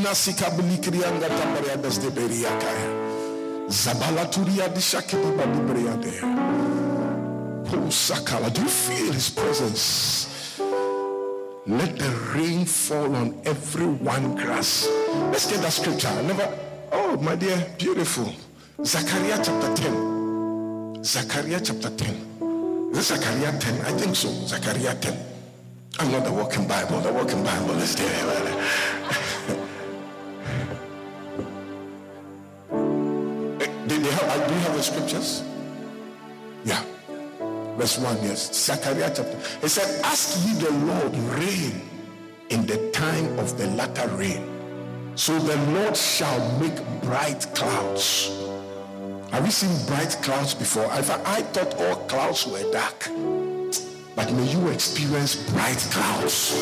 Bulikrianga tambariandas de beriakaya. Zabalaturia di shakiti badibriade. Pusakala. Do you feel his presence? Let the rain fall on every one grass. Let's get that scripture. Never. Oh, my dear, beautiful. Zechariah chapter 10. Zechariah chapter 10. Is it Zechariah 10? I think so. Zechariah 10. I'm not the walking Bible. The walking Bible is there. The scriptures? Yeah. Verse 1, yes. Zechariah chapter. It said, Ask ye the Lord rain in the time of the latter rain. So the Lord shall make bright clouds. Have you seen bright clouds before? I thought all clouds were dark. But may you experience bright clouds.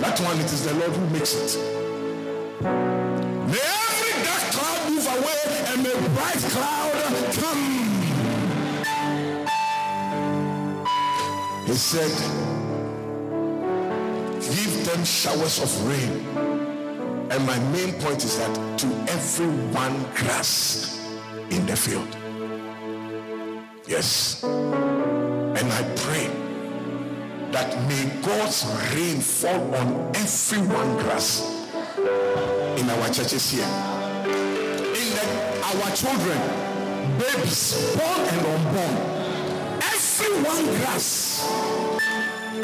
That one, it is the Lord who makes it. And may bright cloud come. He said, give them showers of rain. And my main point is that to every one grass in the field. Yes. And I pray that may God's rain fall on every one grass in our churches here. Our children, babies, born and unborn, every one grass.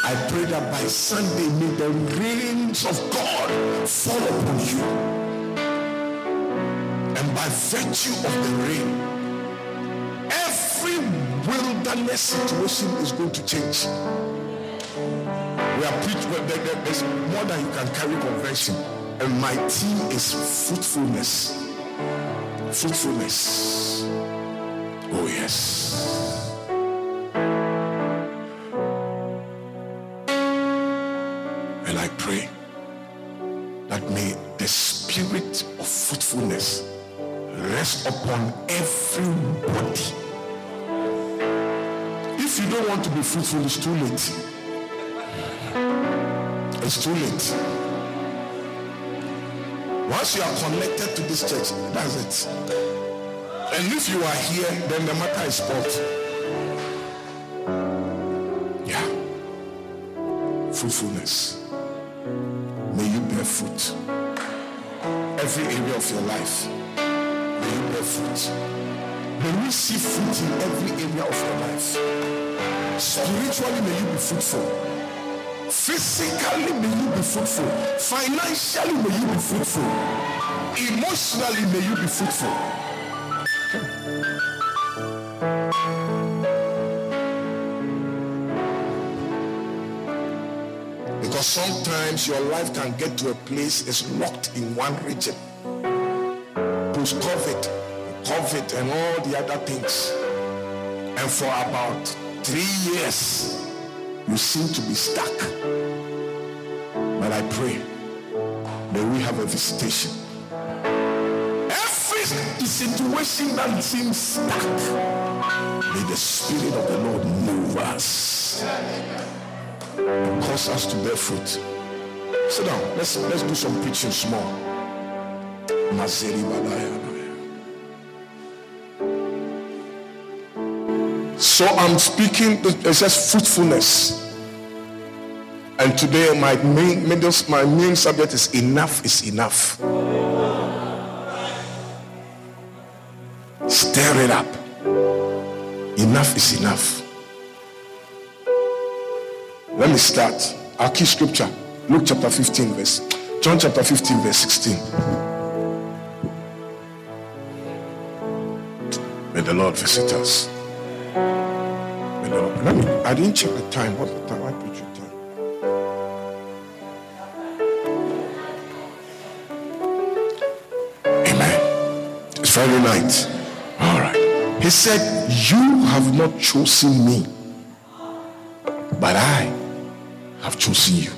I pray that by Sunday may the rains of God fall upon you. And by virtue of the rain, every wilderness situation is going to change. We are preaching, there's more than you can carry conversion. And my team is fruitfulness. Fruitfulness. Oh, yes. And I pray that may the spirit of fruitfulness rest upon everybody. If you don't want to be fruitful, it's too late. It's too late. Once you are connected to this church, that's it. And if you are here, then the matter is spoiled. Yeah. Fruitfulness. May you bear fruit. Every area of your life. May you bear fruit. May we see fruit in every area of your life. Spiritually, may you be fruitful. Physically, may you be fruitful. Financially, may you be fruitful. Emotionally, may you be fruitful. Because sometimes your life can get to a place it's locked in one region. Post COVID, COVID, and all the other things. And for about three years, you seem to be stuck. But I pray, that we have a visitation. Every situation that seems stuck, may the Spirit of the Lord move us and cause us to bear fruit. Sit down. Let's let's do some preaching small. So I'm speaking. It says fruitfulness. And today my main my main subject is enough is enough. Stir it up. Enough is enough. Let me start. Our key scripture, Luke chapter 15, verse John chapter 15, verse 16. May the Lord visit us. Let me, I didn't check the time. What the time? I put your time. Amen. It's Friday night. All right. He said, You have not chosen me, but I have chosen you.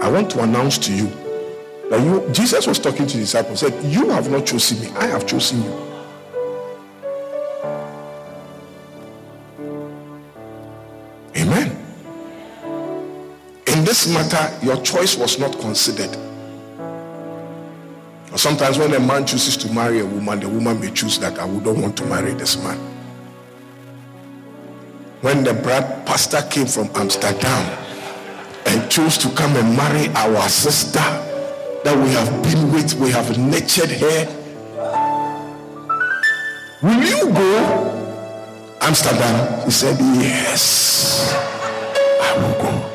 I want to announce to you that you, Jesus was talking to the disciples, said, You have not chosen me, I have chosen you. This matter, your choice was not considered. Sometimes when a man chooses to marry a woman, the woman may choose that I would not want to marry this man. When the brad pastor came from Amsterdam and chose to come and marry our sister that we have been with, we have nurtured her. Will you go? Amsterdam. He said, Yes, I will go.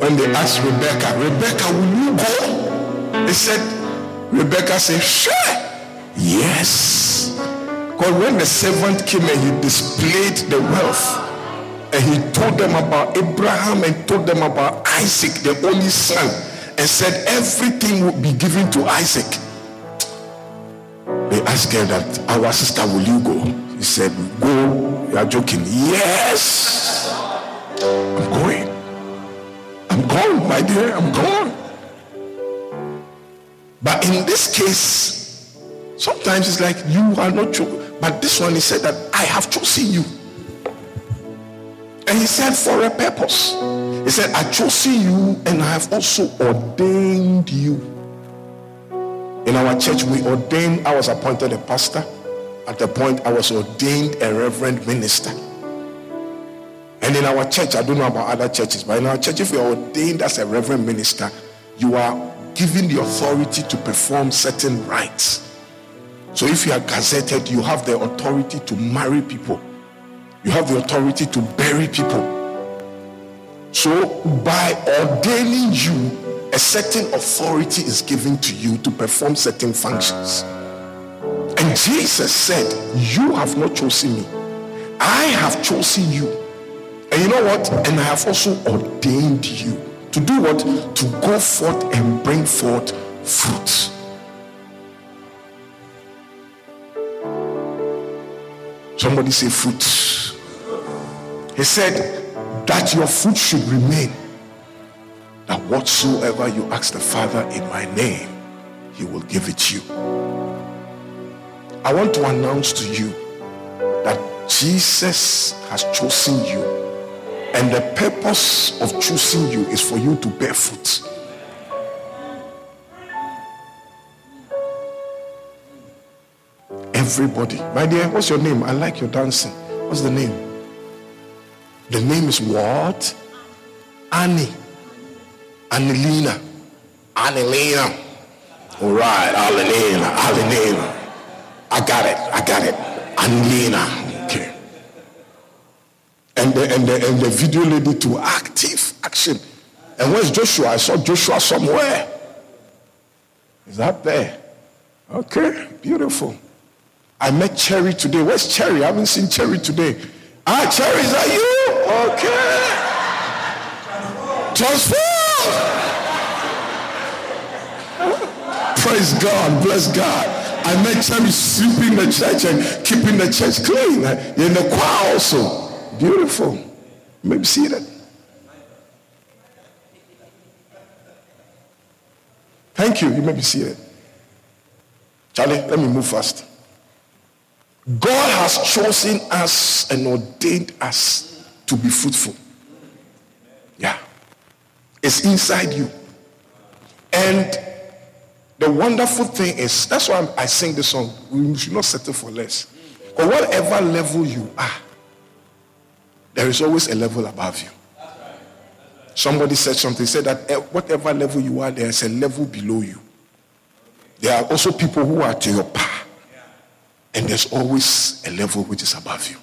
When they asked Rebecca, Rebecca, will you go? He said, Rebecca said, Sure. Yes. Because when the servant came and he displayed the wealth, and he told them about Abraham and told them about Isaac, the only son, and said everything would be given to Isaac. They asked her that, Our sister, will you go? He said, Go. You are joking. Yes. I'm going. I'm gone, my dear. I'm gone. But in this case, sometimes it's like you are not chosen. But this one, he said that I have chosen you. And he said, for a purpose. He said, I chosen you and I have also ordained you. In our church, we ordained, I was appointed a pastor. At the point, I was ordained a reverend minister. And in our church, I don't know about other churches, but in our church, if you are ordained as a reverend minister, you are given the authority to perform certain rites. So if you are gazetted, you have the authority to marry people. You have the authority to bury people. So by ordaining you, a certain authority is given to you to perform certain functions. And Jesus said, You have not chosen me. I have chosen you. And you know what? And I have also ordained you to do what? To go forth and bring forth fruit. Somebody say fruit. He said that your fruit should remain. That whatsoever you ask the Father in my name, he will give it you. I want to announce to you that Jesus has chosen you. And the purpose of choosing you is for you to bear fruit. Everybody. My dear, what's your name? I like your dancing. What's the name? The name is what? Annie. Annelina. Annelina. All right, Annelina. Annelina. I got it. I got it. Annelina. And the, and the, and the video lady to active action. And where's Joshua? I saw Joshua somewhere. Is that there? Okay, beautiful. I met Cherry today. Where's Cherry? I haven't seen Cherry today. Ah, Cherry, is that you? Okay. Transform. Praise God. Bless God. I met Cherry sweeping the church and keeping the church clean. In the choir also. Beautiful. Maybe see that. Thank you. You may be seated. Charlie, let me move fast. God has chosen us and ordained us to be fruitful. Yeah. It's inside you. And the wonderful thing is, that's why I sing this song. We should not settle for less. But whatever level you are, there is always a level above you. Somebody said something, said that eh, whatever level you are, there is a level below you. There are also people who are to your power and there's always a level which is above you.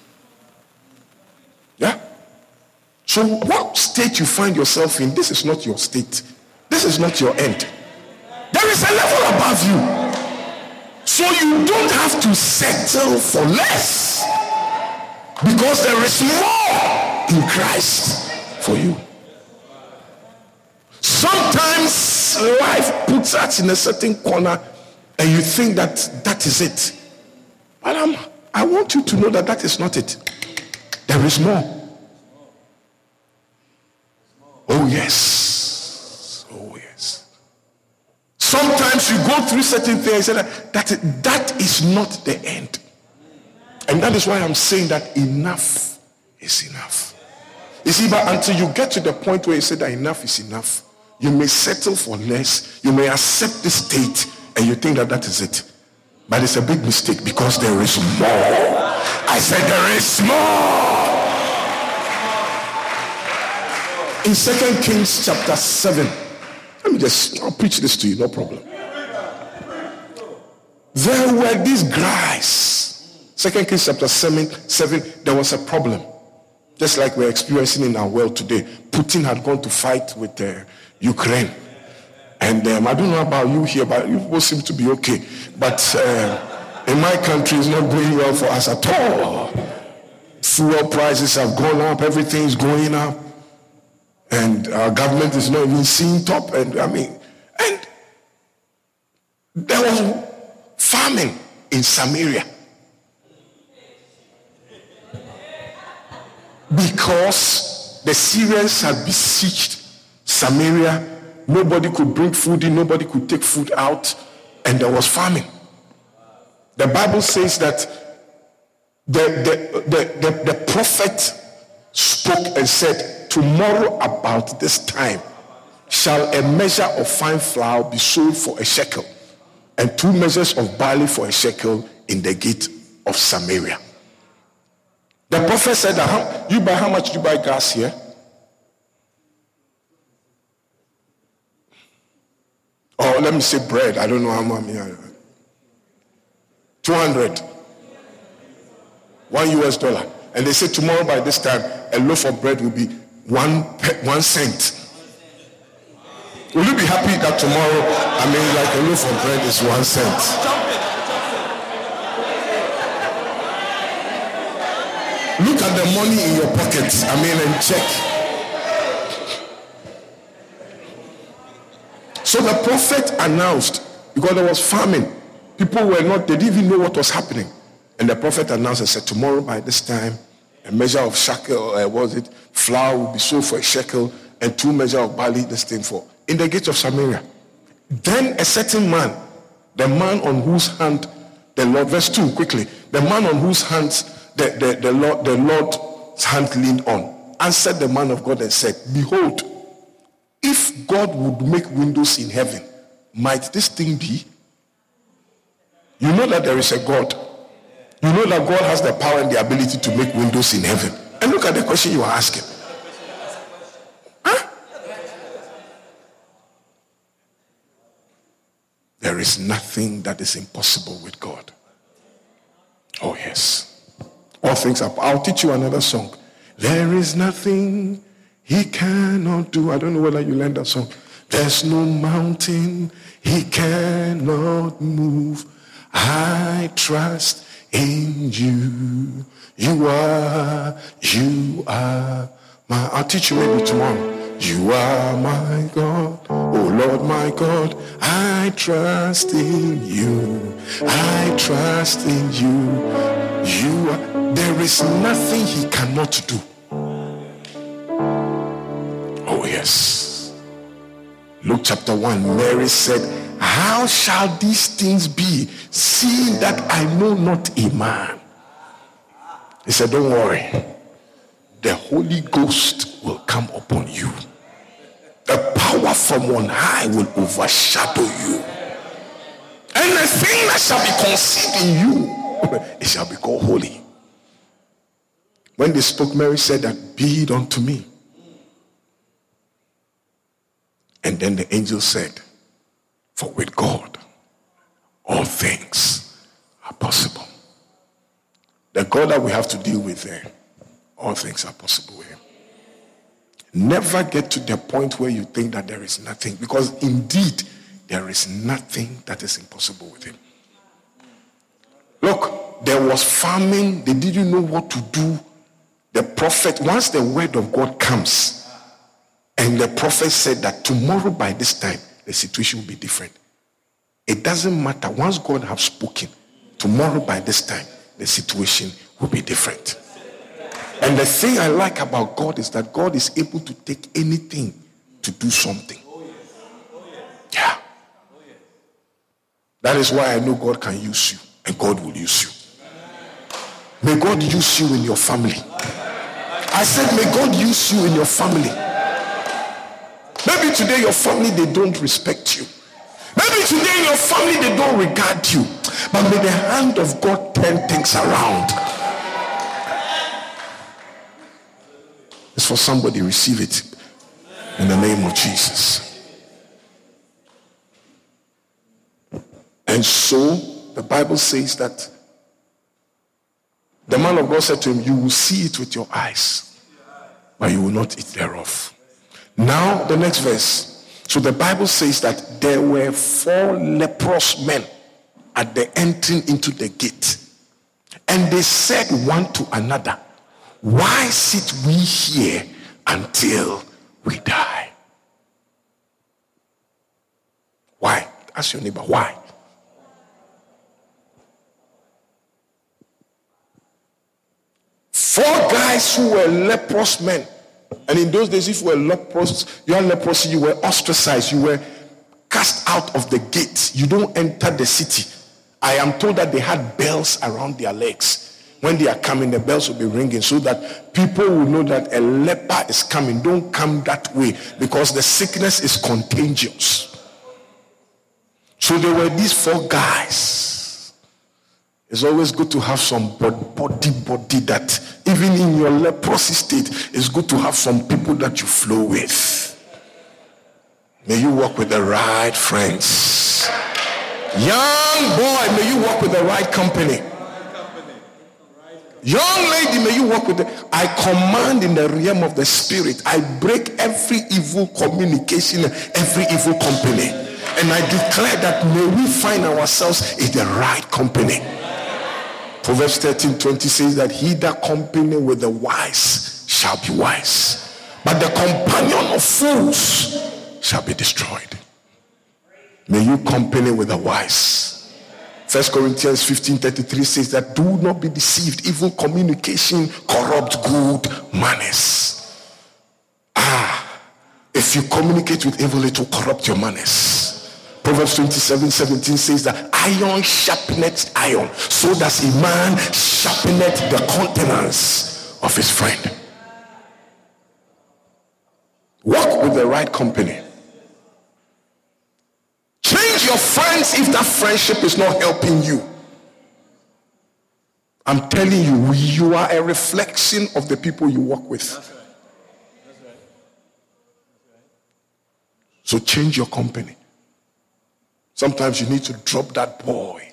Yeah? So, what state you find yourself in, this is not your state. This is not your end. There is a level above you. So, you don't have to settle for less because there is more in Christ for you. Sometimes life puts us in a certain corner and you think that that is it. But I'm, I want you to know that that is not it. There is more. Oh, yes. Oh, yes. Sometimes you go through certain things and that, that, that is not the end. And that is why I'm saying that enough is enough. You see, but until you get to the point where you say that enough is enough, you may settle for less, you may accept the state, and you think that that is it. But it's a big mistake because there is more. I said there is more. In Second Kings chapter 7, let me just I'll preach this to you, no problem. There were these guys. Second Kings chapter 7, 7, there was a problem. Just like we're experiencing in our world today. Putin had gone to fight with uh, Ukraine. And um, I don't know about you here, but you both seem to be okay. But uh, in my country, it's not going well for us at all. Fuel prices have gone up, everything's going up. And our government is not even seeing top. And I mean, and there was famine in Samaria. Because the Syrians had besieged Samaria Nobody could bring food in, nobody could take food out, and there was famine. The Bible says that the, the, the, the, the prophet spoke and said, Tomorrow about this time shall a measure of fine flour be sold for a shekel, and two measures of barley for a shekel in the gate of Samaria. The prophet said, You buy how much do you buy gas here? Or let me say bread. I don't know how much. 200. One US dollar. And they say tomorrow by this time, a loaf of bread will be one, one cent. Will you be happy that tomorrow, I mean, like a loaf of bread is one cent? Look at the money in your pockets, I mean, and check. So the prophet announced, because there was famine, people were not, they didn't even know what was happening. And the prophet announced and said, Tomorrow by this time, a measure of shekel, uh, was it, flour will be sold for a shekel, and two measures of barley, this thing for. In the gate of Samaria. Then a certain man, the man on whose hand the Lord, verse 2, quickly, the man on whose hands the, the, the Lord, the Lord's hand leaned on, answered the man of God and said, Behold, if God would make windows in heaven, might this thing be? You know that there is a God. You know that God has the power and the ability to make windows in heaven. And look at the question you are asking. Huh? There is nothing that is impossible with God. Oh, yes. All things are. I'll teach you another song. There is nothing he cannot do. I don't know whether you learned that song. There's no mountain he cannot move. I trust in you. You are, you are my. I'll teach you maybe tomorrow. You are my God, oh Lord my God. I trust in you. I trust in you. You are, there is nothing he cannot do. Oh yes. Luke chapter 1, Mary said, How shall these things be, seeing that I know not a man? He said, Don't worry. The Holy Ghost will come upon you. The power from on high will overshadow you. And the thing that shall be conceived in you, it shall be called holy. When they spoke, Mary said that, Be it unto me And then the angel said, For with God, all things are possible. The God that we have to deal with there, all things are possible with him. Never get to the point where you think that there is nothing, because indeed, there is nothing that is impossible with him. Look, there was famine, they didn't know what to do. The prophet, once the word of God comes, and the prophet said that tomorrow by this time, the situation will be different. It doesn't matter. Once God has spoken, tomorrow by this time, the situation will be different. And the thing I like about God is that God is able to take anything to do something. Oh, oh, yeah. That is why I know God can use you and God will use you. May God use you in your family. I said, may God use you in your family. Maybe today your family, they don't respect you. Maybe today your family, they don't regard you. But may the hand of God turn things around. It's for somebody, receive it in the name of Jesus. And so the Bible says that the man of God said to him, You will see it with your eyes, but you will not eat thereof. Now, the next verse. So the Bible says that there were four leprous men at the entering into the gate. And they said one to another, Why sit we here until we die? Why? Ask your neighbor, why? Four guys who were leprous men. And in those days, if you were leprous, you had leprosy, you were ostracized, you were cast out of the gate. You don't enter the city. I am told that they had bells around their legs. When they are coming, the bells will be ringing so that people will know that a leper is coming. Don't come that way because the sickness is contagious. So there were these four guys. It's always good to have some body, body that even in your leprosy state, it's good to have some people that you flow with. May you work with the right friends. Young boy, may you work with the right company. Young lady, may you walk with the. I command in the realm of the spirit. I break every evil communication, every evil company. And I declare that may we find ourselves in the right company. Proverbs 13 20 says that he that company with the wise shall be wise, but the companion of fools shall be destroyed. May you company with the wise. First Corinthians 15 33 says that do not be deceived. Evil communication corrupt good manners. Ah, if you communicate with evil, it will corrupt your manners. Proverbs 27 17 says that iron sharpeneth iron, so does a man sharpeneth the countenance of his friend. Walk with the right company. Change your friends if that friendship is not helping you. I'm telling you, you are a reflection of the people you work with. So change your company. Sometimes you need to drop that boy.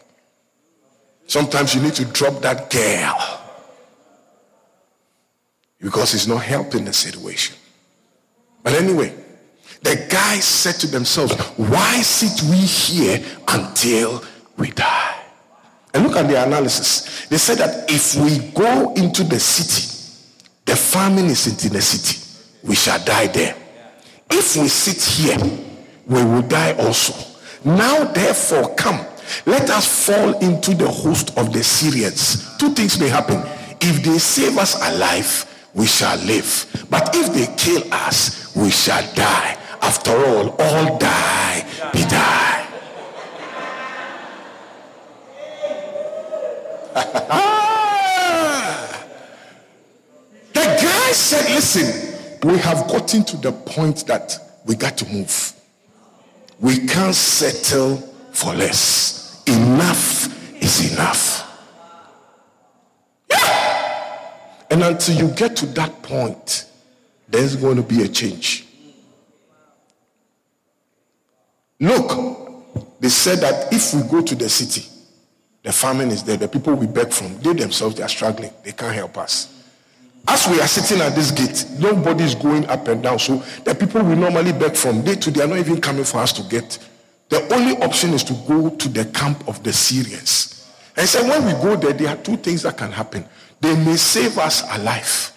Sometimes you need to drop that girl. Because it's not helping the situation. But anyway, the guys said to themselves, Why sit we here until we die? And look at the analysis. They said that if we go into the city, the famine is in the city, we shall die there. If we sit here, we will die also. Now, therefore, come, let us fall into the host of the Syrians. Two things may happen. If they save us alive, we shall live. But if they kill us, we shall die. After all, all die, be die. the guy said, listen, we have gotten to the point that we got to move. We can't settle for less. Enough is enough. And until you get to that point, there's going to be a change. Look, they said that if we go to the city, the famine is there, the people we beg from, they themselves, they are struggling. They can't help us. As we are sitting at this gate, nobody is going up and down. So the people we normally beg from, they too, they are not even coming for us to get. The only option is to go to the camp of the Syrians. And so when we go there, there are two things that can happen. They may save us alive.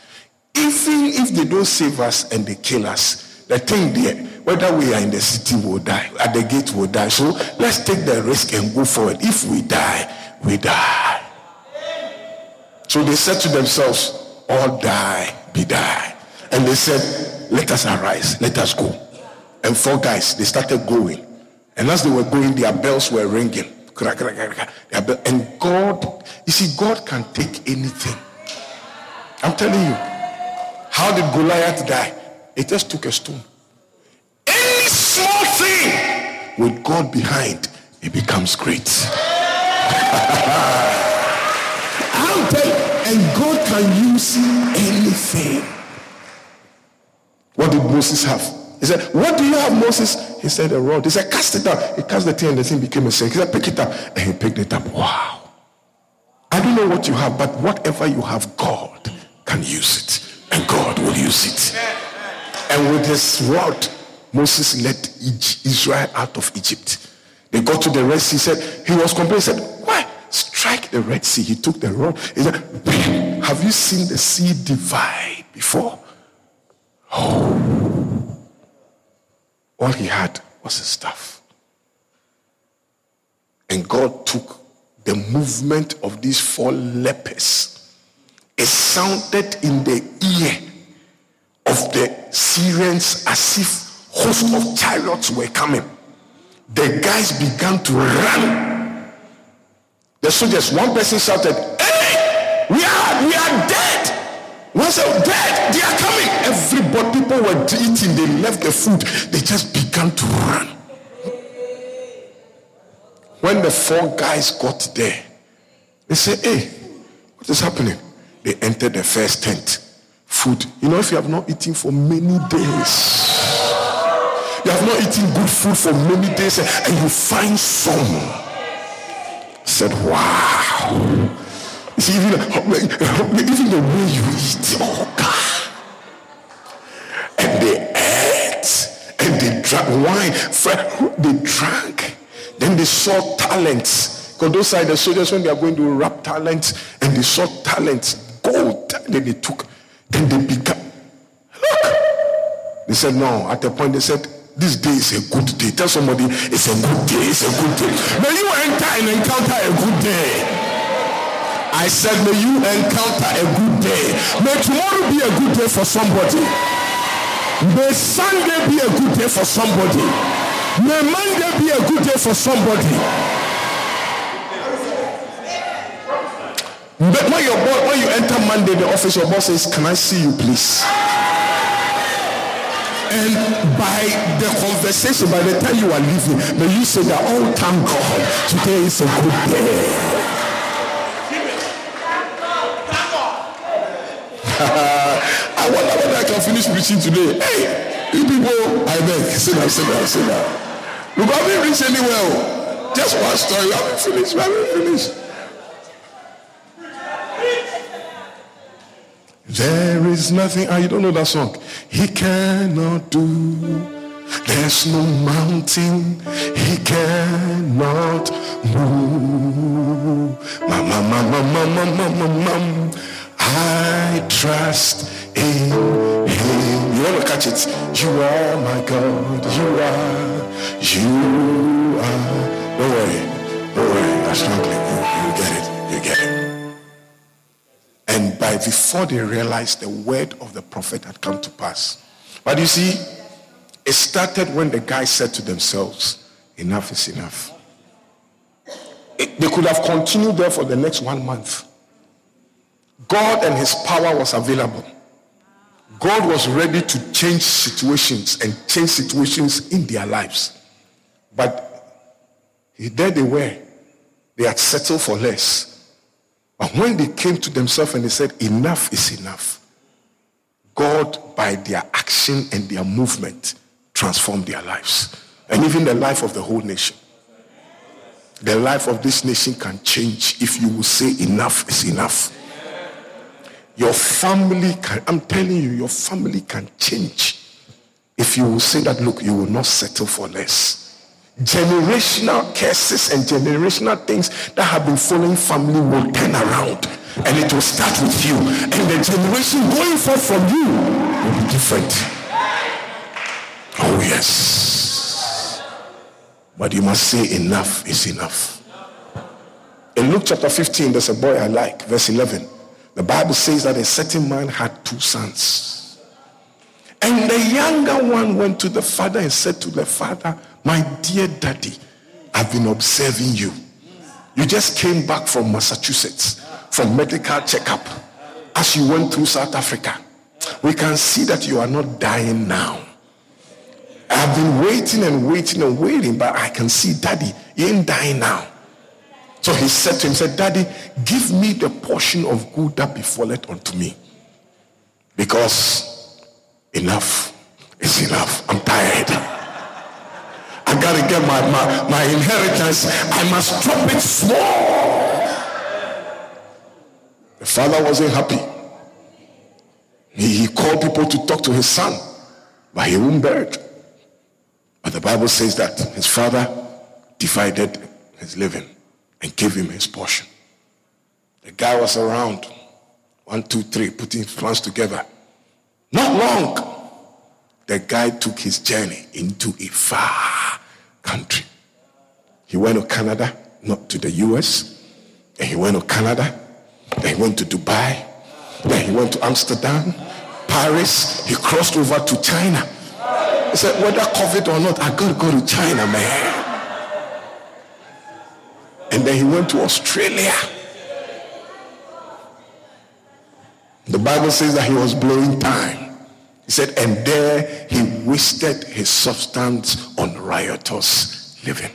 Even if they don't save us and they kill us, the thing there, whether we are in the city, will die. At the gate, will die. So let's take the risk and go forward. If we die, we die. So they said to themselves, all die, be die. And they said, let us arise, let us go. And four guys, they started going. And as they were going, their bells were ringing. And God, you see, God can take anything. I'm telling you. How did Goliath die? He just took a stone. Small thing with God behind, it becomes great. I'll and God can use anything. What did Moses have? He said, What do you have, Moses? He said, A rod. He said, Cast it up. He cast the thing and the thing became a snake. He said, Pick it up. And he picked it up. Wow. I don't know what you have, but whatever you have, God can use it. And God will use it. And with his rod, Moses led Israel out of Egypt. They got to the Red Sea. He said, he was complaining. He said, Why? Strike the Red Sea. He took the rod. He said, Have you seen the sea divide before? Oh. All he had was his staff. And God took the movement of these four lepers. It sounded in the ear of the Syrians as if hosts of chariots were coming. The guys began to run. The soldiers, one person shouted, Hey, we are, we are dead. One said, Dead, they are coming. Everybody, people were eating, they left the food, they just began to run. When the four guys got there, they said, Hey, what is happening? They entered the first tent food. You know, if you have not eaten for many days, you have not eaten good food for many days, and you find some. Said, wow. See, even, even the way you eat, oh God. And they ate, and they drank wine, they drank. Then they saw talents. Because those are the soldiers when they are going to wrap talents, and they saw talents, gold, then they took then they become. Look. They said, no. At the point, they said, this day is a good day. Tell somebody, it's a good day. It's a good day. May you enter and encounter a good day. I said, may you encounter a good day. May tomorrow be a good day for somebody. May Sunday be a good day for somebody. May Monday be a good day for somebody. But when your when you enter Monday the office, your boss says, "Can I see you, please?" And by the conversation, by the time you are leaving, may you say that, "Oh, thank God, today is a good day." I wonder whether I can finish preaching today. Hey, you people, I beg, sit down, sit down, sit down. Look, I haven't reached anywhere. Just one story. I haven't finished. I haven't finished. There is nothing, ah, you don't know that song. He cannot do. There's no mountain he cannot move. Mama, mama, mama, mama, mama. I trust in him. You want to catch it? You are my God. You are. You are. Don't worry. Don't worry. That's not you, you get it. You get it. And by before they realized the word of the prophet had come to pass. But you see, it started when the guys said to themselves, enough is enough. It, they could have continued there for the next one month. God and his power was available. God was ready to change situations and change situations in their lives. But there they were. They had settled for less. But when they came to themselves and they said, enough is enough, God, by their action and their movement, transformed their lives. And even the life of the whole nation. The life of this nation can change if you will say enough is enough. Your family can, I'm telling you, your family can change if you will say that, look, you will not settle for less generational curses and generational things that have been following family will turn around. And it will start with you. And the generation going forth from you will be different. Oh yes. But you must say enough is enough. In luke chapter 15 there's a boy i like verse 11 the bible says that a certain man had two sons and the younger one went to the father and said to the father my dear daddy, I've been observing you. You just came back from Massachusetts from medical checkup as you went through South Africa. we can see that you are not dying now. I've been waiting and waiting and waiting, but I can see, Daddy, you ain't dying now. So he said to him, said, Daddy, give me the portion of good that befalleth unto me. Because enough is enough. I'm tired. I gotta get my, my, my inheritance. I must drop it small. The father wasn't happy. He, he called people to talk to his son, but he wouldn't bear it. But the Bible says that his father divided his living and gave him his portion. The guy was around, one, two, three, putting plans together. Not long, the guy took his journey into a far country. He went to Canada, not to the US. Then he went to Canada. Then he went to Dubai. Then he went to Amsterdam, Paris. He crossed over to China. He said, whether COVID or not, I got to go to China, man. And then he went to Australia. The Bible says that he was blowing time. He said, and there he wasted his substance on riotous living.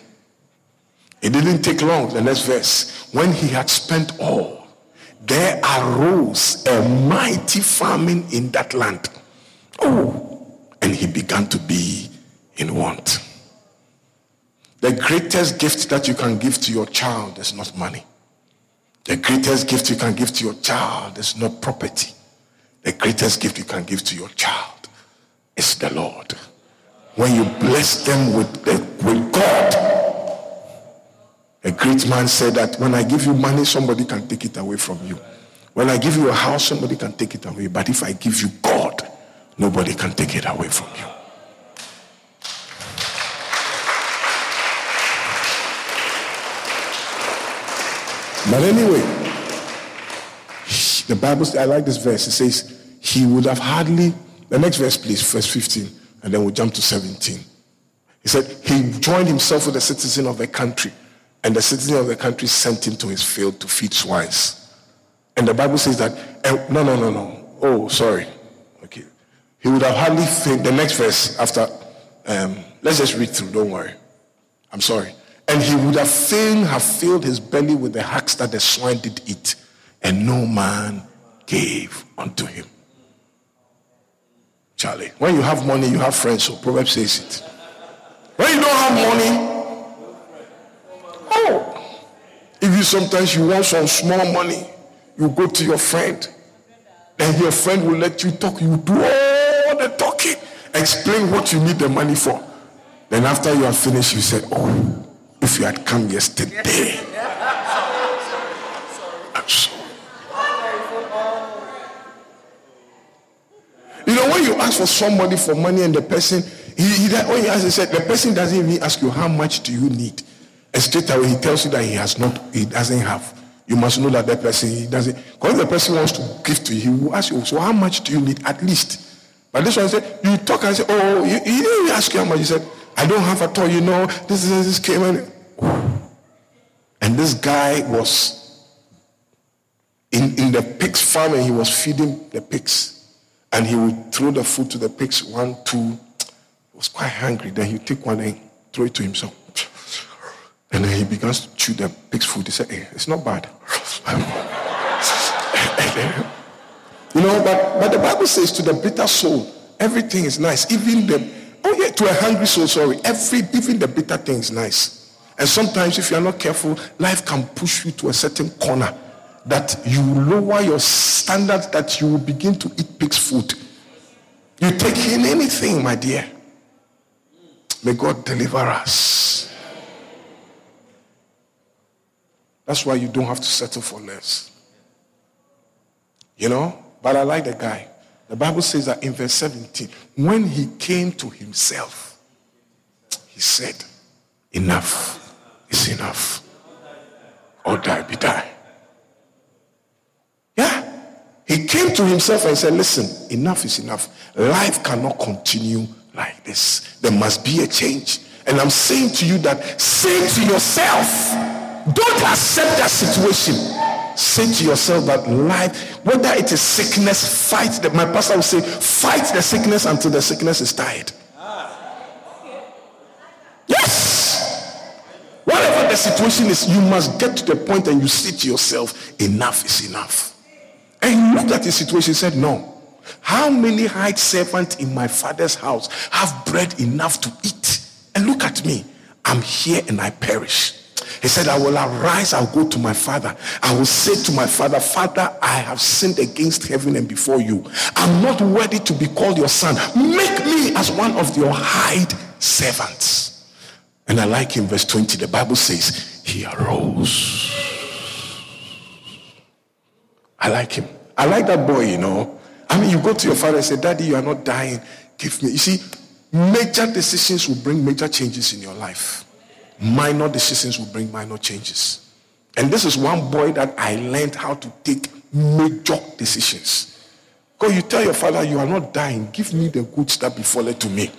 It didn't take long, the next verse. When he had spent all, there arose a mighty famine in that land. Oh, and he began to be in want. The greatest gift that you can give to your child is not money. The greatest gift you can give to your child is not property. The greatest gift you can give to your child is the Lord. When you bless them with, the, with God, a great man said that when I give you money, somebody can take it away from you. When I give you a house, somebody can take it away. But if I give you God, Nobody can take it away from you. But anyway, the Bible, I like this verse. It says, He would have hardly, the next verse, please, verse 15, and then we'll jump to 17. He said, He joined himself with a citizen of the country, and the citizen of the country sent him to his field to feed swine. And the Bible says that, eh, no, no, no, no. Oh, sorry Okay. he would have hardly. The next verse after, um, let's just read through, don't worry. I'm sorry. And he would have fain have filled his belly with the hacks that the swine did eat, and no man gave unto him. Charlie, when you have money, you have friends, so Proverbs says it. When you don't have money, oh, if you sometimes you want some small money, you go to your friend, and your friend will let you talk, you do all the talking. Explain what you need the money for. Then after you are finished, you say, Oh, if you had come yesterday. Sorry. You know, when you ask for somebody for money and the person, he, he when you ask, he said, the person doesn't even ask you how much do you need. And straight away he tells you that he has not, he doesn't have. You must know that that person he doesn't. Because the person wants to give to you, he will ask you, so how much do you need at least? But this one said, you talk and say, oh, you, you didn't ask you how much. He said, I don't have at all. You know, this is this came and and this guy was in, in the pig's farm and he was feeding the pigs. And he would throw the food to the pigs, one, two. He was quite hungry. Then he take one and throw it to himself. And then he begins to chew the pig's food. He said, hey, it's not bad. You know, but, but the Bible says to the bitter soul, everything is nice. Even the, oh yeah, to a hungry soul, sorry, every, even the bitter thing is nice. And sometimes if you're not careful, life can push you to a certain corner that you lower your standards that you will begin to eat pig's food. You take in anything, my dear. May God deliver us. That's why you don't have to settle for less. You know? But I like the guy. The Bible says that in verse 17, when he came to himself, he said, Enough is enough. Or die, be die. Yeah. He came to himself and said, Listen, enough is enough. Life cannot continue like this. There must be a change. And I'm saying to you that say to yourself, don't accept that situation say to yourself that life, whether it is sickness, fight that my pastor will say, fight the sickness until the sickness is tired. Yes. Whatever the situation is, you must get to the point and you say to yourself, enough is enough. And you looked at the situation and said, no. How many hired servants in my father's house have bread enough to eat? And look at me. I'm here and I perish. He said, I will arise, I'll go to my father. I will say to my father, Father, I have sinned against heaven and before you. I'm not worthy to be called your son. Make me as one of your hired servants. And I like in verse 20, the Bible says, He arose. I like him. I like that boy, you know. I mean, you go to your father and say, Daddy, you are not dying. Give me. You see, major decisions will bring major changes in your life minor decisions will bring minor changes. And this is one boy that I learned how to take major decisions. Because you tell your father, you are not dying, give me the goods that befall to me.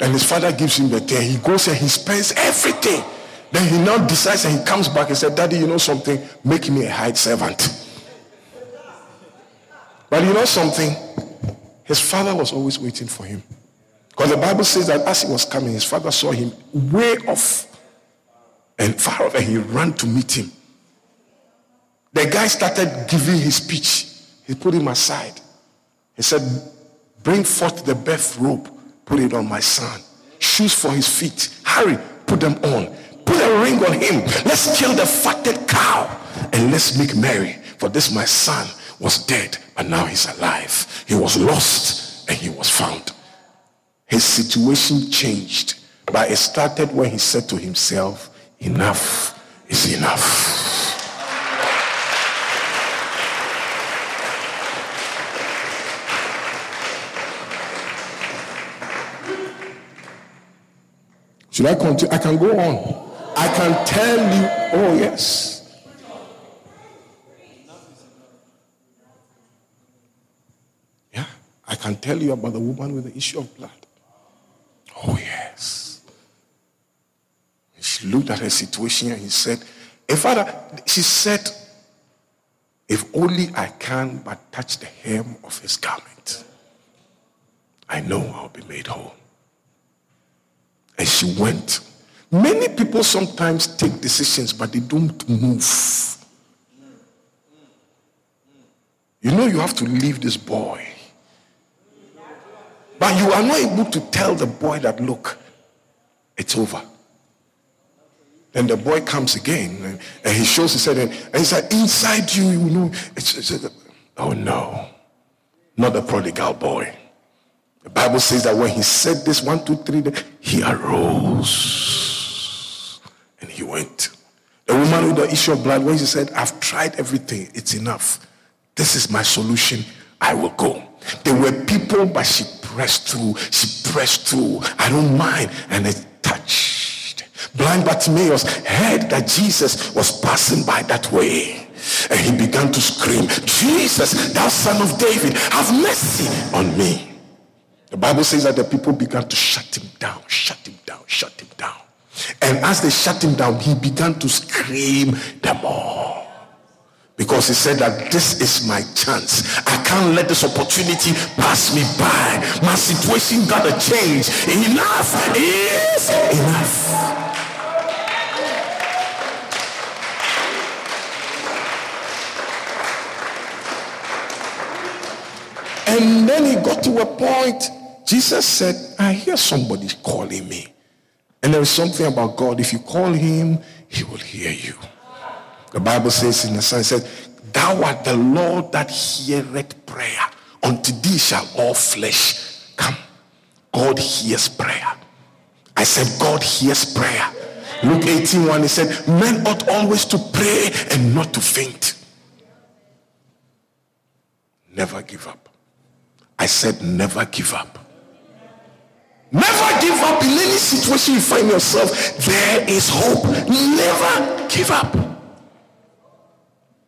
And his father gives him the thing. He goes and he spends everything. Then he now decides and he comes back and said, Daddy, you know something? Make me a hired servant. But you know something? His father was always waiting for him. Because the Bible says that as he was coming, his father saw him way off and far off, and he ran to meet him. The guy started giving his speech. He put him aside. He said, Bring forth the birth robe, put it on my son. Shoes for his feet. Hurry, put them on. Put a ring on him. Let's kill the fatted cow and let's make merry. For this my son was dead, but now he's alive. He was lost and he was found his situation changed. But it started when he said to himself, Enough is enough. Should I continue? I can go on. I can tell you, oh, yes. Yeah, I can tell you about the woman with the issue of blood. Oh, yes. She looked at her situation and he said, "If Father, she said, if only I can but touch the hem of his garment, I know I'll be made whole. And she went. Many people sometimes take decisions, but they don't move. You know, you have to leave this boy. But you are not able to tell the boy that, look, it's over. Then the boy comes again and, and he shows his head and, and he said, inside you, you know, it's, it's, oh no, not the prodigal boy. The Bible says that when he said this, one, two, three, he arose and he went. The woman with the issue of blood, when she said, I've tried everything, it's enough. This is my solution. I will go. There were people, but she pressed through. She pressed through. I don't mind. And it touched. Blind Bartimaeus heard that Jesus was passing by that way. And he began to scream, Jesus, thou son of David, have mercy on me. The Bible says that the people began to shut him down, shut him down, shut him down. And as they shut him down, he began to scream the more because he said that this is my chance. I can't let this opportunity pass me by. My situation gotta change. Enough is enough. And then he got to a point. Jesus said, I hear somebody calling me. And there is something about God. If you call him, he will hear you. The Bible says in the Psalm, says, Thou art the Lord that heareth prayer. Unto thee shall all flesh come. God hears prayer. I said, God hears prayer. Luke 18 1, he said, Men ought always to pray and not to faint. Never give up. I said, never give up. Never give up in any situation you find yourself. There is hope. Never give up.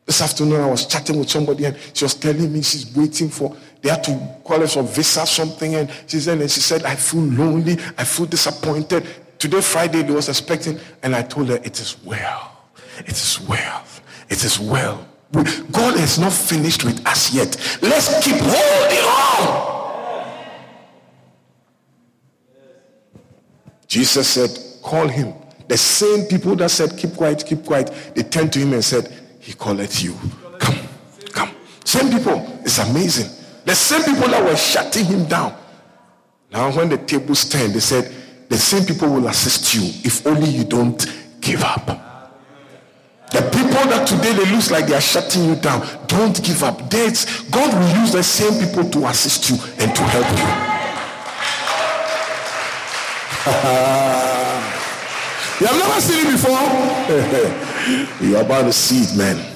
This afternoon, I was chatting with somebody and she was telling me she's waiting for, they had to call her for visa something. And she said, and she said, I feel lonely. I feel disappointed. Today, Friday, they was expecting. And I told her, it is well. It is well. It is well. God is not finished with us yet. Let's keep holding on. Jesus said, Call him. The same people that said, Keep quiet, keep quiet, they turned to him and said, He calleth you. Come, come. Same people. It's amazing. The same people that were shutting him down. Now, when the tables turned, they said, The same people will assist you if only you don't give up. The people that today they looks like they are shutting you down, don't give up. That's, God will use the same people to assist you and to help you. You have never seen it before. you are about to see it, man.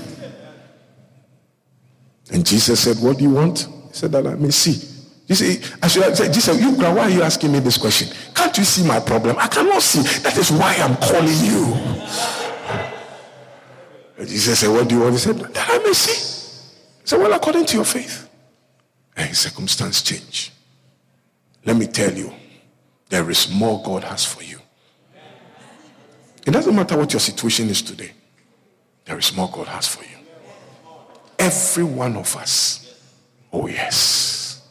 And Jesus said, What do you want? He said, That I may see. You see, I should have said, Jesus, you why are you asking me this question? Can't you see my problem? I cannot see. That is why I'm calling you. And Jesus said, What do you want? He said, That I may see. He said, Well, according to your faith. And his circumstance change. Let me tell you, there is more God has for you. It doesn't matter what your situation is today. There is more God has for you. Every one of us. Oh, yes.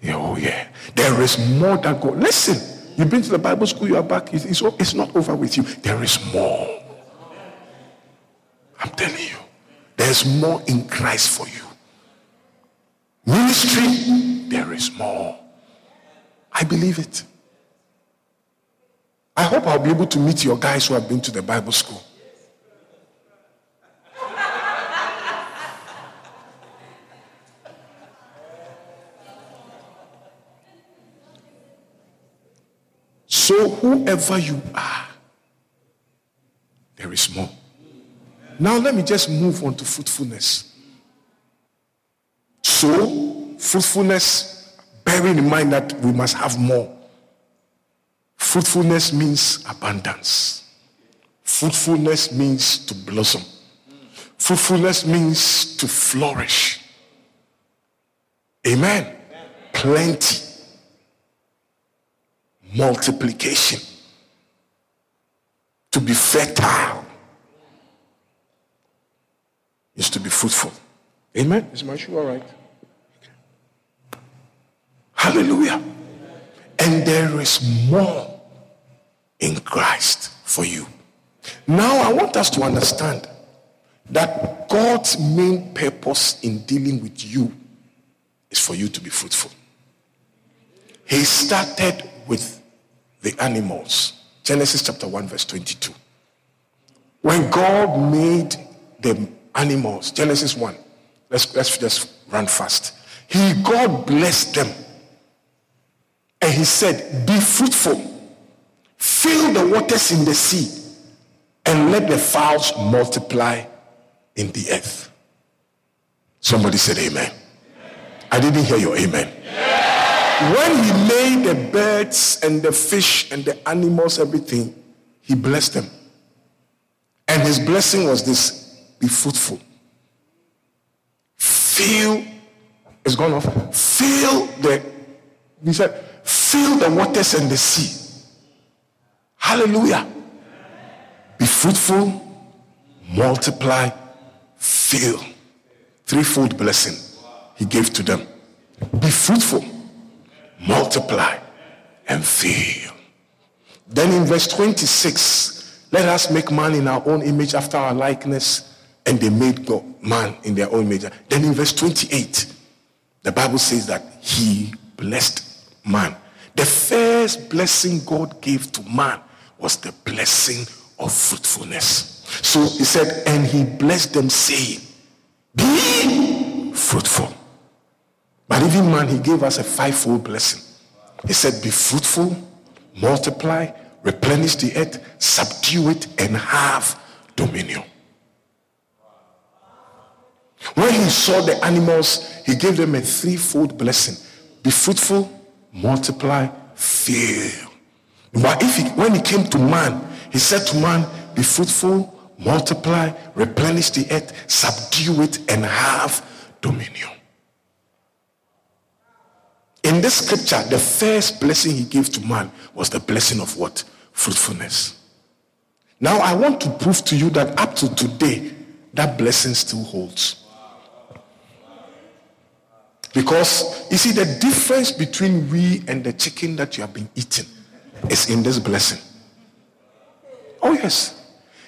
Yeah, oh, yeah. There is more that God. Listen, you've been to the Bible school, you are back. It's, it's, it's not over with you. There is more. I'm telling you, there's more in Christ for you. Ministry, there is more. I believe it. I hope I'll be able to meet your guys who have been to the Bible school. So, whoever you are, there is more. Now, let me just move on to fruitfulness. So, fruitfulness, bearing in mind that we must have more. Fruitfulness means abundance. Fruitfulness means to blossom. Fruitfulness means to flourish. Amen. Plenty. Multiplication. To be fertile is to be fruitful. Amen. Is my shoe all right? Okay. Hallelujah. And there is more in Christ for you. Now I want us to understand that God's main purpose in dealing with you is for you to be fruitful. He started with the animals. Genesis chapter 1 verse 22. When God made the animals. Genesis 1. Let's, let's just run fast. He, God blessed them. And he said, Be fruitful, fill the waters in the sea, and let the fowls multiply in the earth. Somebody said, Amen. I didn't hear your amen. When he made the birds and the fish and the animals, everything, he blessed them. And his blessing was this be fruitful. Fill, it's gone off. Fill the, he said, fill the waters and the sea. Hallelujah. Be fruitful, multiply, fill. Threefold blessing he gave to them. Be fruitful, multiply, and fill. Then in verse 26, let us make man in our own image after our likeness and they made God man in their own image. Then in verse 28, the Bible says that he blessed man. The first blessing God gave to man was the blessing of fruitfulness. So he said, and he blessed them, saying, Be fruitful. But even man, he gave us a fivefold blessing. He said, Be fruitful, multiply, replenish the earth, subdue it, and have dominion. When he saw the animals, he gave them a threefold blessing be fruitful, multiply, fill. But if he, when he came to man, he said to man, Be fruitful, multiply, replenish the earth, subdue it, and have dominion. In this scripture, the first blessing he gave to man was the blessing of what? Fruitfulness. Now, I want to prove to you that up to today, that blessing still holds. Because you see, the difference between we and the chicken that you have been eating is in this blessing. Oh, yes.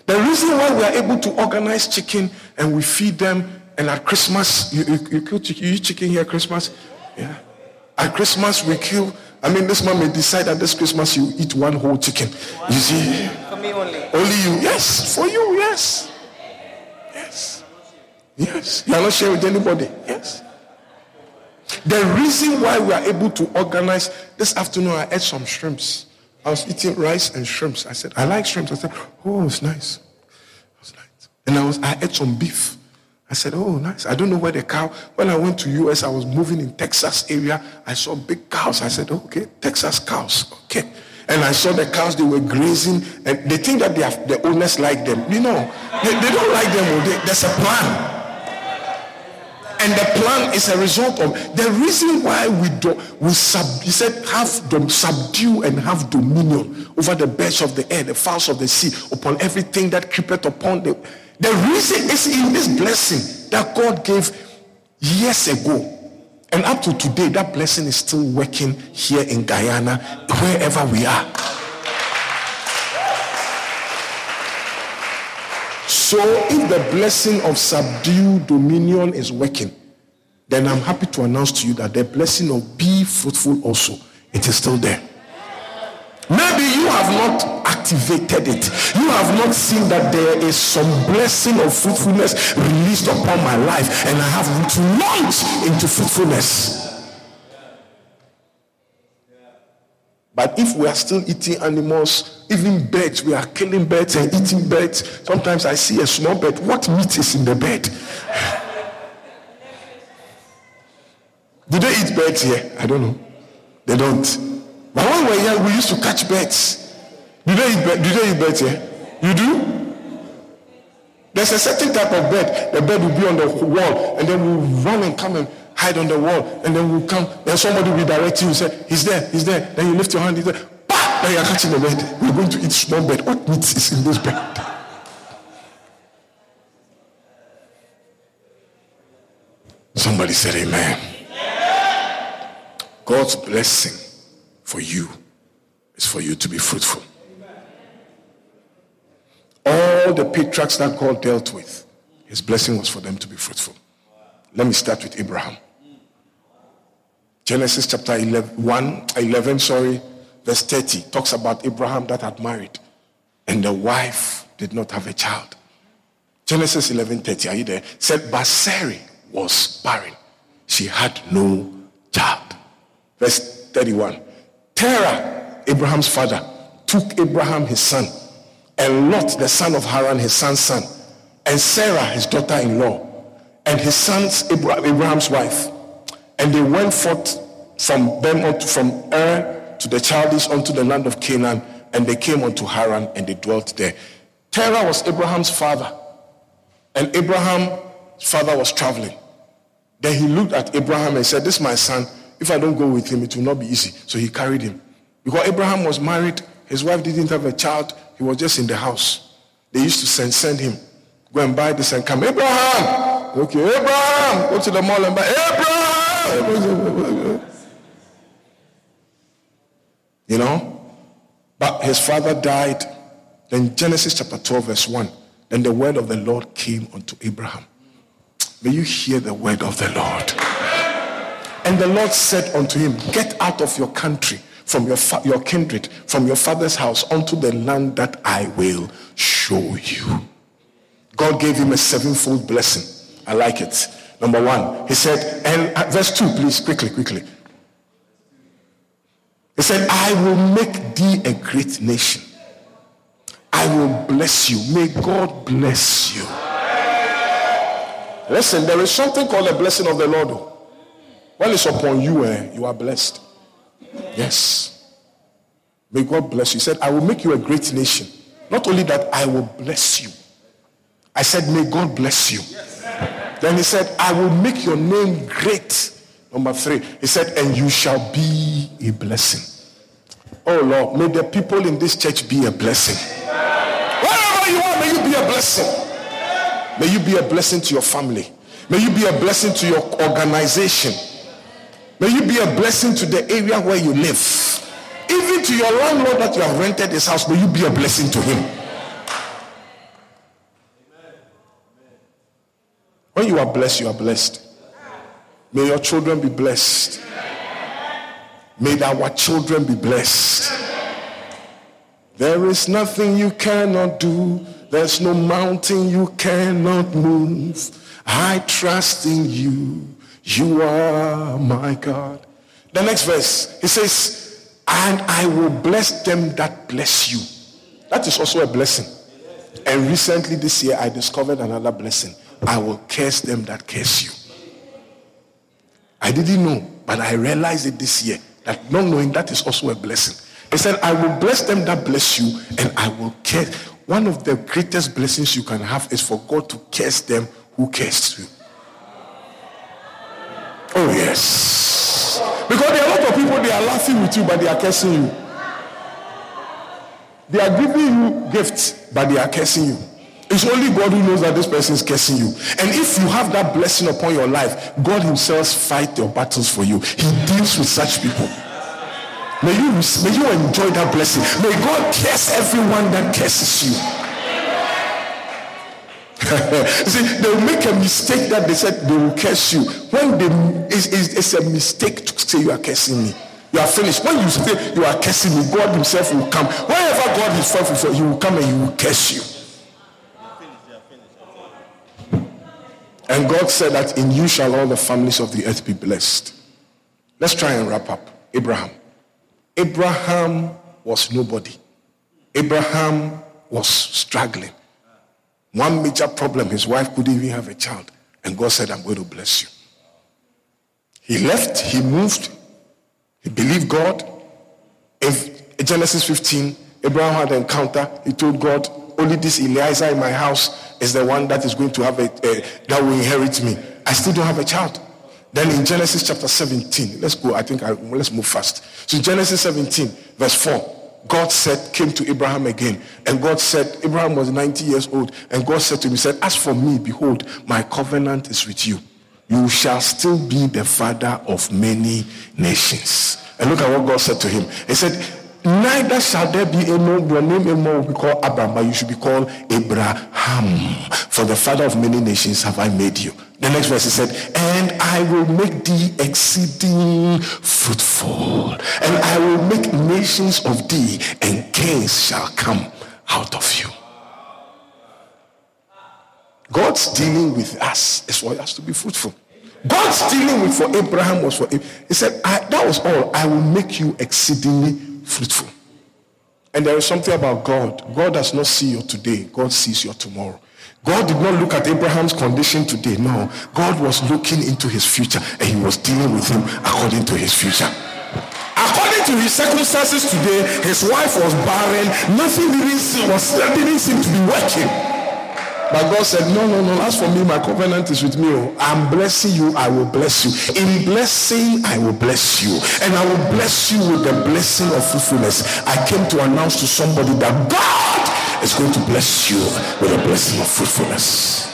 The reason why we are able to organize chicken and we feed them, and at Christmas, you, you, you, you eat chicken here at Christmas? Yeah. At Christmas, we kill. I mean, this man may decide that this Christmas you eat one whole chicken. You see? For me only. Only you. Yes, for you, yes. Yes. Yes. You are not sharing with anybody. Yes. The reason why we are able to organize this afternoon, I ate some shrimps. I was eating rice and shrimps. I said, I like shrimps. I said, oh, it's nice. It's nice. And I was I ate some beef. I said, oh, nice. I don't know where the cow. When I went to US, I was moving in Texas area. I saw big cows. I said, oh, okay, Texas cows. Okay. And I saw the cows, they were grazing. And they think that they have, the owners like them. You know, they, they don't like them. Oh, they, there's a plan. And the plan is a result of the reason why we do we sub he said have them subdue and have dominion over the birds of the air, the fowls of the sea, upon everything that creepeth upon them. The reason is in this blessing that God gave years ago. And up to today, that blessing is still working here in Guyana, wherever we are. So if the blessing of subdue dominion is working, then I'm happy to announce to you that the blessing of be fruitful also, it is still there. Maybe you have not activated it. You have not seen that there is some blessing of fruitfulness released upon my life, and I have to launch into fruitfulness. But if we are still eating animals, even birds, we are killing birds and eating birds. Sometimes I see a small bird. What meat is in the bird? Do they eat birds here? I don't know. They don't. But when we were young, we used to catch birds. Do they eat, do they eat birds here? You do? There's a certain type of bird. The bird will be on the wall, and then we'll run and come and hide on the wall, and then we'll come. Then somebody will direct you. And say, "He's there, he's there." Then you lift your hand. He's there. Bah! Then you're catching the bed. We're going to eat small bird. What meat is in this bird? Somebody said, "Amen." God's blessing for you is for you to be fruitful. All the patriarchs that God dealt with, his blessing was for them to be fruitful. Let me start with Abraham. Genesis chapter 11, 1, 11, sorry, verse 30 talks about Abraham that had married and the wife did not have a child. Genesis 11:30, are you there? Said, but Sarah was barren. She had no child. Verse 31. Terah, Abraham's father, took Abraham his son, and Lot, the son of Haran, his son's son, and Sarah, his daughter-in-law, and his son's Abraham's wife. And they went forth from them from Ur to the Chaldees unto the land of Canaan, and they came unto Haran and they dwelt there. Terah was Abraham's father, and Abraham's father was traveling. Then he looked at Abraham and said, This is my son if I don't go with him, it will not be easy. So he carried him. Because Abraham was married, his wife didn't have a child, he was just in the house. They used to send, send him, go and buy this and come. Abraham! Okay, Abraham! Go to the mall and buy Abraham! You know? But his father died. Then Genesis chapter 12, verse 1. Then the word of the Lord came unto Abraham. May you hear the word of the Lord. And the Lord said unto him, Get out of your country, from your, fa- your kindred, from your father's house, unto the land that I will show you. God gave him a sevenfold blessing. I like it. Number one, he said, and uh, verse two, please, quickly, quickly. He said, I will make thee a great nation. I will bless you. May God bless you. Listen, there is something called the blessing of the Lord. When it's upon you, eh, you are blessed. Yes. May God bless you. He said, I will make you a great nation. Not only that, I will bless you. I said, May God bless you. Then he said, I will make your name great. Number three, he said, and you shall be a blessing. Oh Lord, may the people in this church be a blessing. Wherever you are, may you be a blessing. May you be a blessing to your family. May you be a blessing to your organization. May you be a blessing to the area where you live. Even to your landlord that you have rented his house, may you be a blessing to him. When you are blessed, you are blessed. May your children be blessed. May our children be blessed. There is nothing you cannot do. There's no mountain you cannot move. I trust in you. You are my God. The next verse, he says, and I will bless them that bless you. That is also a blessing. And recently this year, I discovered another blessing. I will curse them that curse you. I didn't know, but I realized it this year that not knowing that is also a blessing. He said, I will bless them that bless you, and I will curse. One of the greatest blessings you can have is for God to curse them who cursed you. Oh, yes. Because there are a lot of people, they are laughing with you, but they are cursing you. They are giving you gifts, but they are cursing you. It's only God who knows that this person is cursing you. And if you have that blessing upon your life, God Himself fight your battles for you. He deals with such people. May you, may you enjoy that blessing. May God curse everyone that curses you. See, they will make a mistake that they said they will curse you. When they, it's, it's, it's a mistake to say you are cursing me. You are finished. When you say you are cursing me, God Himself will come. Wherever God is faithful, He will come and He will curse you. And God said that in you shall all the families of the earth be blessed. Let's try and wrap up. Abraham. Abraham was nobody. Abraham was struggling. One major problem, his wife couldn't even have a child. And God said, I'm going to bless you. He left, he moved, he believed God. In Genesis 15, Abraham had an encounter. He told God, only this Eliezer in my house is the one that is going to have a, a that will inherit me. I still don't have a child. Then in Genesis chapter 17, let's go. I think I, let's move fast. So Genesis 17, verse 4. God said, came to Abraham again. And God said, Abraham was 90 years old. And God said to him, said, As for me, behold, my covenant is with you. You shall still be the father of many nations. And look at what God said to him. He said, Neither shall there be a name, your name anymore will be called Abraham, but you should be called Abraham. For the father of many nations have I made you. The next verse he said, And I will make thee exceeding fruitful, and I will make nations of thee, and kings shall come out of you. God's dealing with us is for us to be fruitful. God's dealing with for Abraham was for him. He said, That was all. I will make you exceedingly fruitful. And there is something about God. God does not see your today, God sees your tomorrow. God did not look at Abraham's condition today. No, God was looking into his future and he was dealing with him according to his future. According to his circumstances today, his wife was barren. Nothing didn't, seem, was, didn't seem to be working. But God said, No, no, no. As for me, my covenant is with me. Oh. I'm blessing you. I will bless you. In blessing, I will bless you. And I will bless you with the blessing of fruitfulness. I came to announce to somebody that God is going to bless you with a blessing of fruitfulness.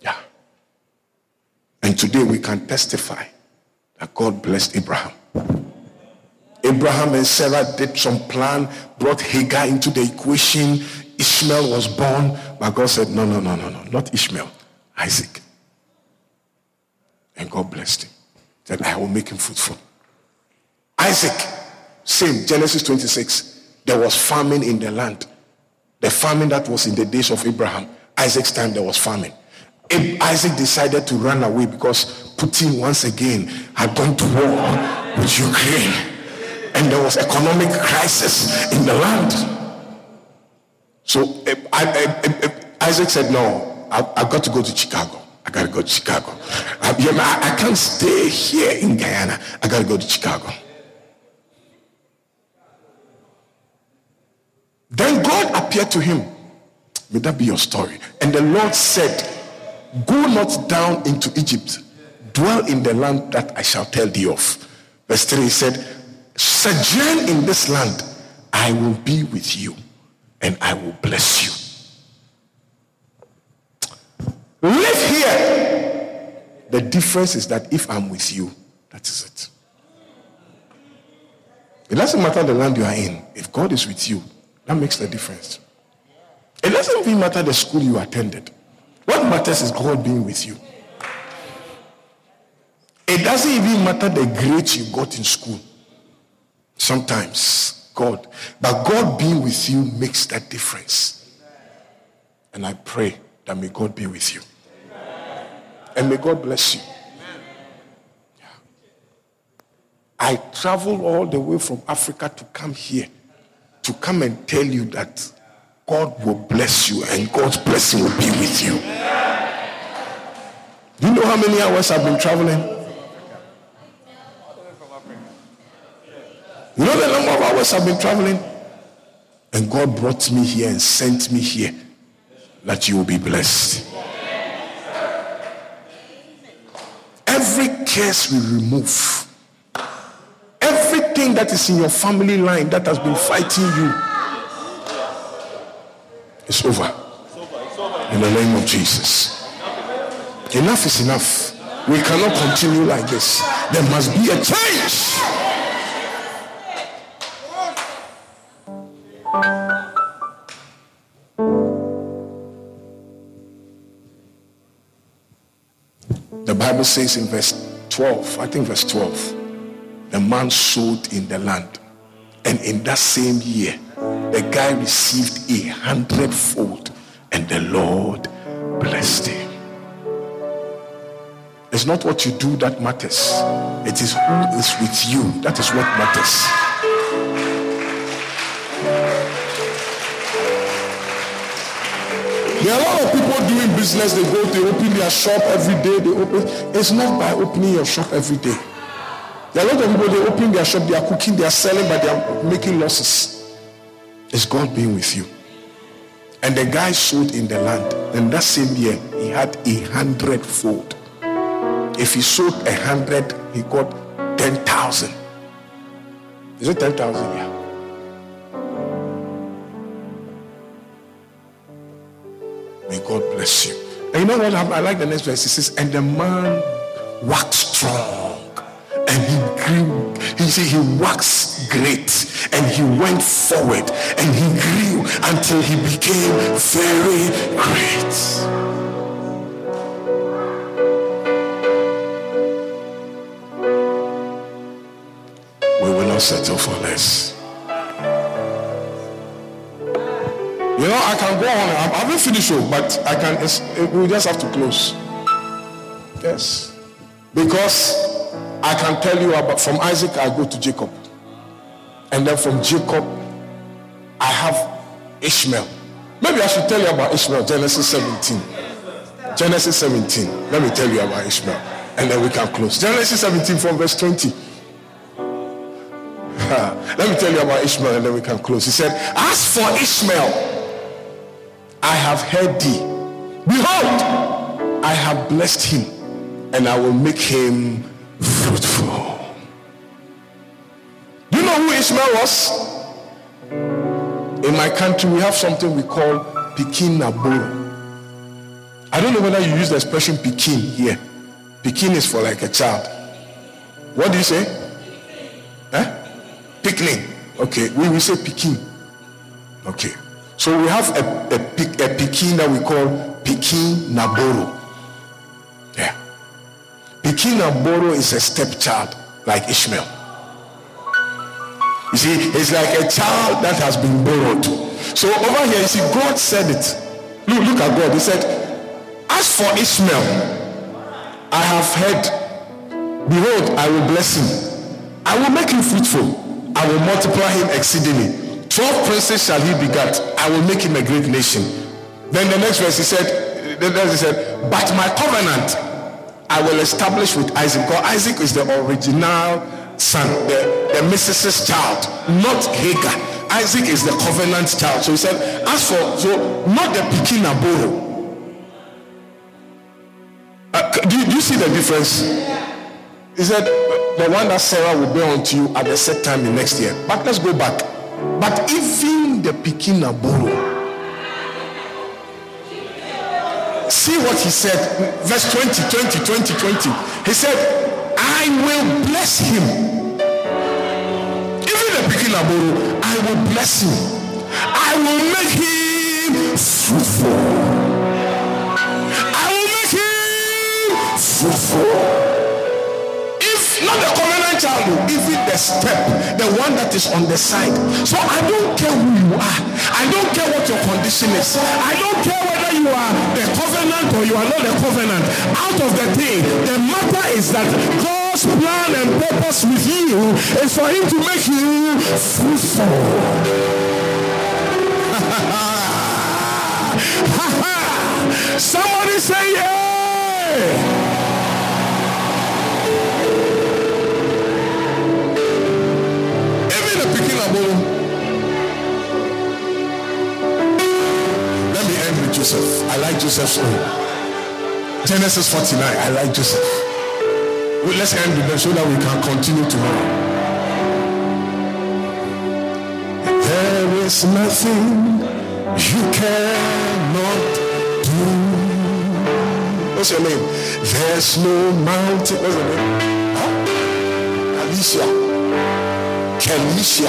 Yeah. And today we can testify that God blessed Abraham. Abraham and Sarah did some plan, brought Hagar into the equation. Ishmael was born, but God said, No, no, no, no, no, not Ishmael, Isaac. And God blessed him. Said, I will make him fruitful. Isaac, same, Genesis 26. There was famine in the land. The famine that was in the days of Abraham. Isaac's time, there was famine. Isaac decided to run away because Putin once again had gone to war with Ukraine and there was economic crisis in the land. So eh, I, I, I, Isaac said, no, I, have got to go to Chicago. I got to go to Chicago. Uh, I, I can't stay here in Guyana. I got to go to Chicago. Then God appeared to him. May that be your story. And the Lord said, Go not down into Egypt. Dwell in the land that I shall tell thee of. Verse 3 he said, sojourn in this land, I will be with you and I will bless you. Live here. The difference is that if I'm with you, that is it. It doesn't matter the land you are in. If God is with you, that makes the difference. It doesn't even matter the school you attended. What matters is God being with you. It doesn't even matter the grades you got in school. Sometimes God, but God being with you makes that difference. And I pray that may God be with you. And may God bless you. I traveled all the way from Africa to come here to come and tell you that God will bless you and God's blessing will be with you. Do you know how many hours I've been traveling? You know the number of hours I've been traveling? And God brought me here and sent me here that you will be blessed. Every curse we remove, everything that is in your family line that has been fighting you, it's over. In the name of Jesus. Enough is enough. We cannot continue like this. There must be a change. The Bible says in verse 12, I think verse 12, the man sowed in the land. And in that same year, the guy received a hundredfold, and the Lord blessed him. It's not what you do that matters, it is who is with you that is what matters. There are a lot of people doing business. They go, they open their shop every day. They open. It's not by opening your shop every day. There are a lot of people. They open their shop. They are cooking. They are selling, but they are making losses. It's God being with you. And the guy sold in the land. And that same year, he had a hundredfold. If he sold a hundred, he got ten thousand. Is it ten thousand? Yeah. Bless you. And you know what? I like the next verse. It says, and the man waxed strong and he grew. He said he waxed great and he went forward and he grew until he became very great. We will not settle for less. You know, I can go on. I haven't finished, oh, but I can. Eh, we just have to close. Yes, because I can tell you about from Isaac. I go to Jacob, and then from Jacob, I have Ishmael. Maybe I should tell you about Ishmael. Genesis 17. Genesis 17. Let me tell you about Ishmael, and then we can close. Genesis 17 from verse 20. Let me tell you about Ishmael and then we can close. He said, As for Ishmael, I have heard thee. Behold, I have blessed him, and I will make him fruitful. Do you know who Ishmael was? In my country, we have something we call Pikin Naboro. I don't know whether you use the expression Pikin here. Pikin is for like a child. What do you say? Eh? Picnic. Okay, we will say Pikin. Okay. So we have a, a, a Pikin that we call Pikin Naboro. Yeah. Pikin Naboro is a stepchild like Ishmael. You see, it's like a child that has been borrowed. So over here, you see, God said it. Look, look at God. He said, As for Ishmael, I have heard, behold, I will bless him. I will make him fruitful. I will multiply him exceedingly. Twelve princes shall he begat. I will make him a great nation. Then the next verse he said, then he said, But my covenant I will establish with Isaac. Because Isaac is the original son, the, the Mrs.'s child, not Hagar. Isaac is the covenant child. So he said, as for so not the Aboro. Uh, do, do you see the difference? He said, the one that Sarah will bear unto you at the set time in next year. But let's go back. But even the Pikin Aboro, See what he said, verse 20, 20, 20, 20. He said, I will bless him. Even the Pikin aboro, I will bless him. I will make him the step, the one that is on the side. So I don't care who you are. I don't care what your condition is. I don't care whether you are the covenant or you are not the covenant. Out of the thing, the matter is that God's plan and purpose with you is for Him to make you fruitful. Somebody say yeah. Joseph. I like Joseph's own. Genesis 49. I like Joseph. Well, let's end with them so that we can continue tomorrow. There is nothing you cannot do. What's your name? There's no mountain. What's your name? Huh? Alicia. Kelicia.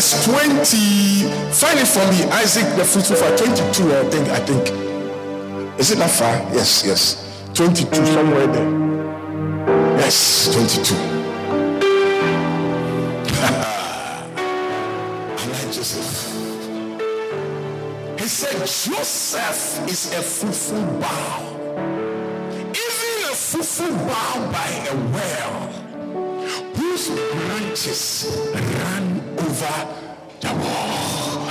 Verse 20. Find it for me. Isaac the fruitful for 22, I think. I think. Is it that far? Yes, yes. 22, somewhere there. Yes, 22. I like Joseph. He said, Joseph is a fruitful bough. Even a fruitful bough by a well whose branches ran over the wall.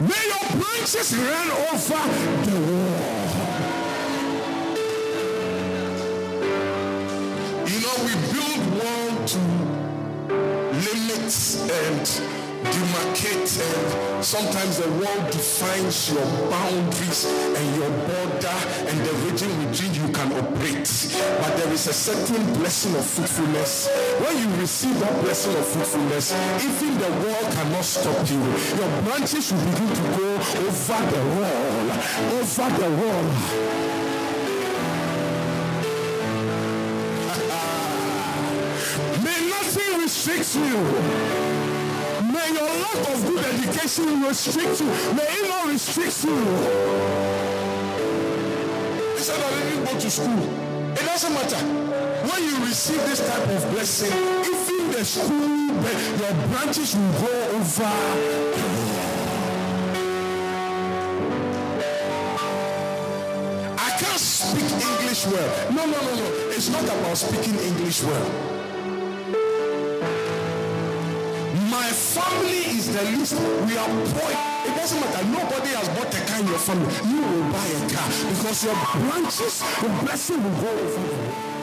May your branches run over the wall. And demarcate and sometimes the world defines your boundaries and your border and the region within you can operate. But there is a certain blessing of fruitfulness. When you receive that blessing of fruitfulness, even the world cannot stop you. Your branches will begin to go over the wall, over the wall. May nothing restrict you. May your lack of good education restrict you. May it not restrict you. He said, I didn't go to school. It doesn't matter. When you receive this type of blessing, even the school, your branches will go over. I can't speak English well. No, no, no, no. It's not about speaking English well. Family is the least. We are poor. It doesn't matter. Nobody has bought a car in your family. You will buy a car because your branches, the blessing will go over you.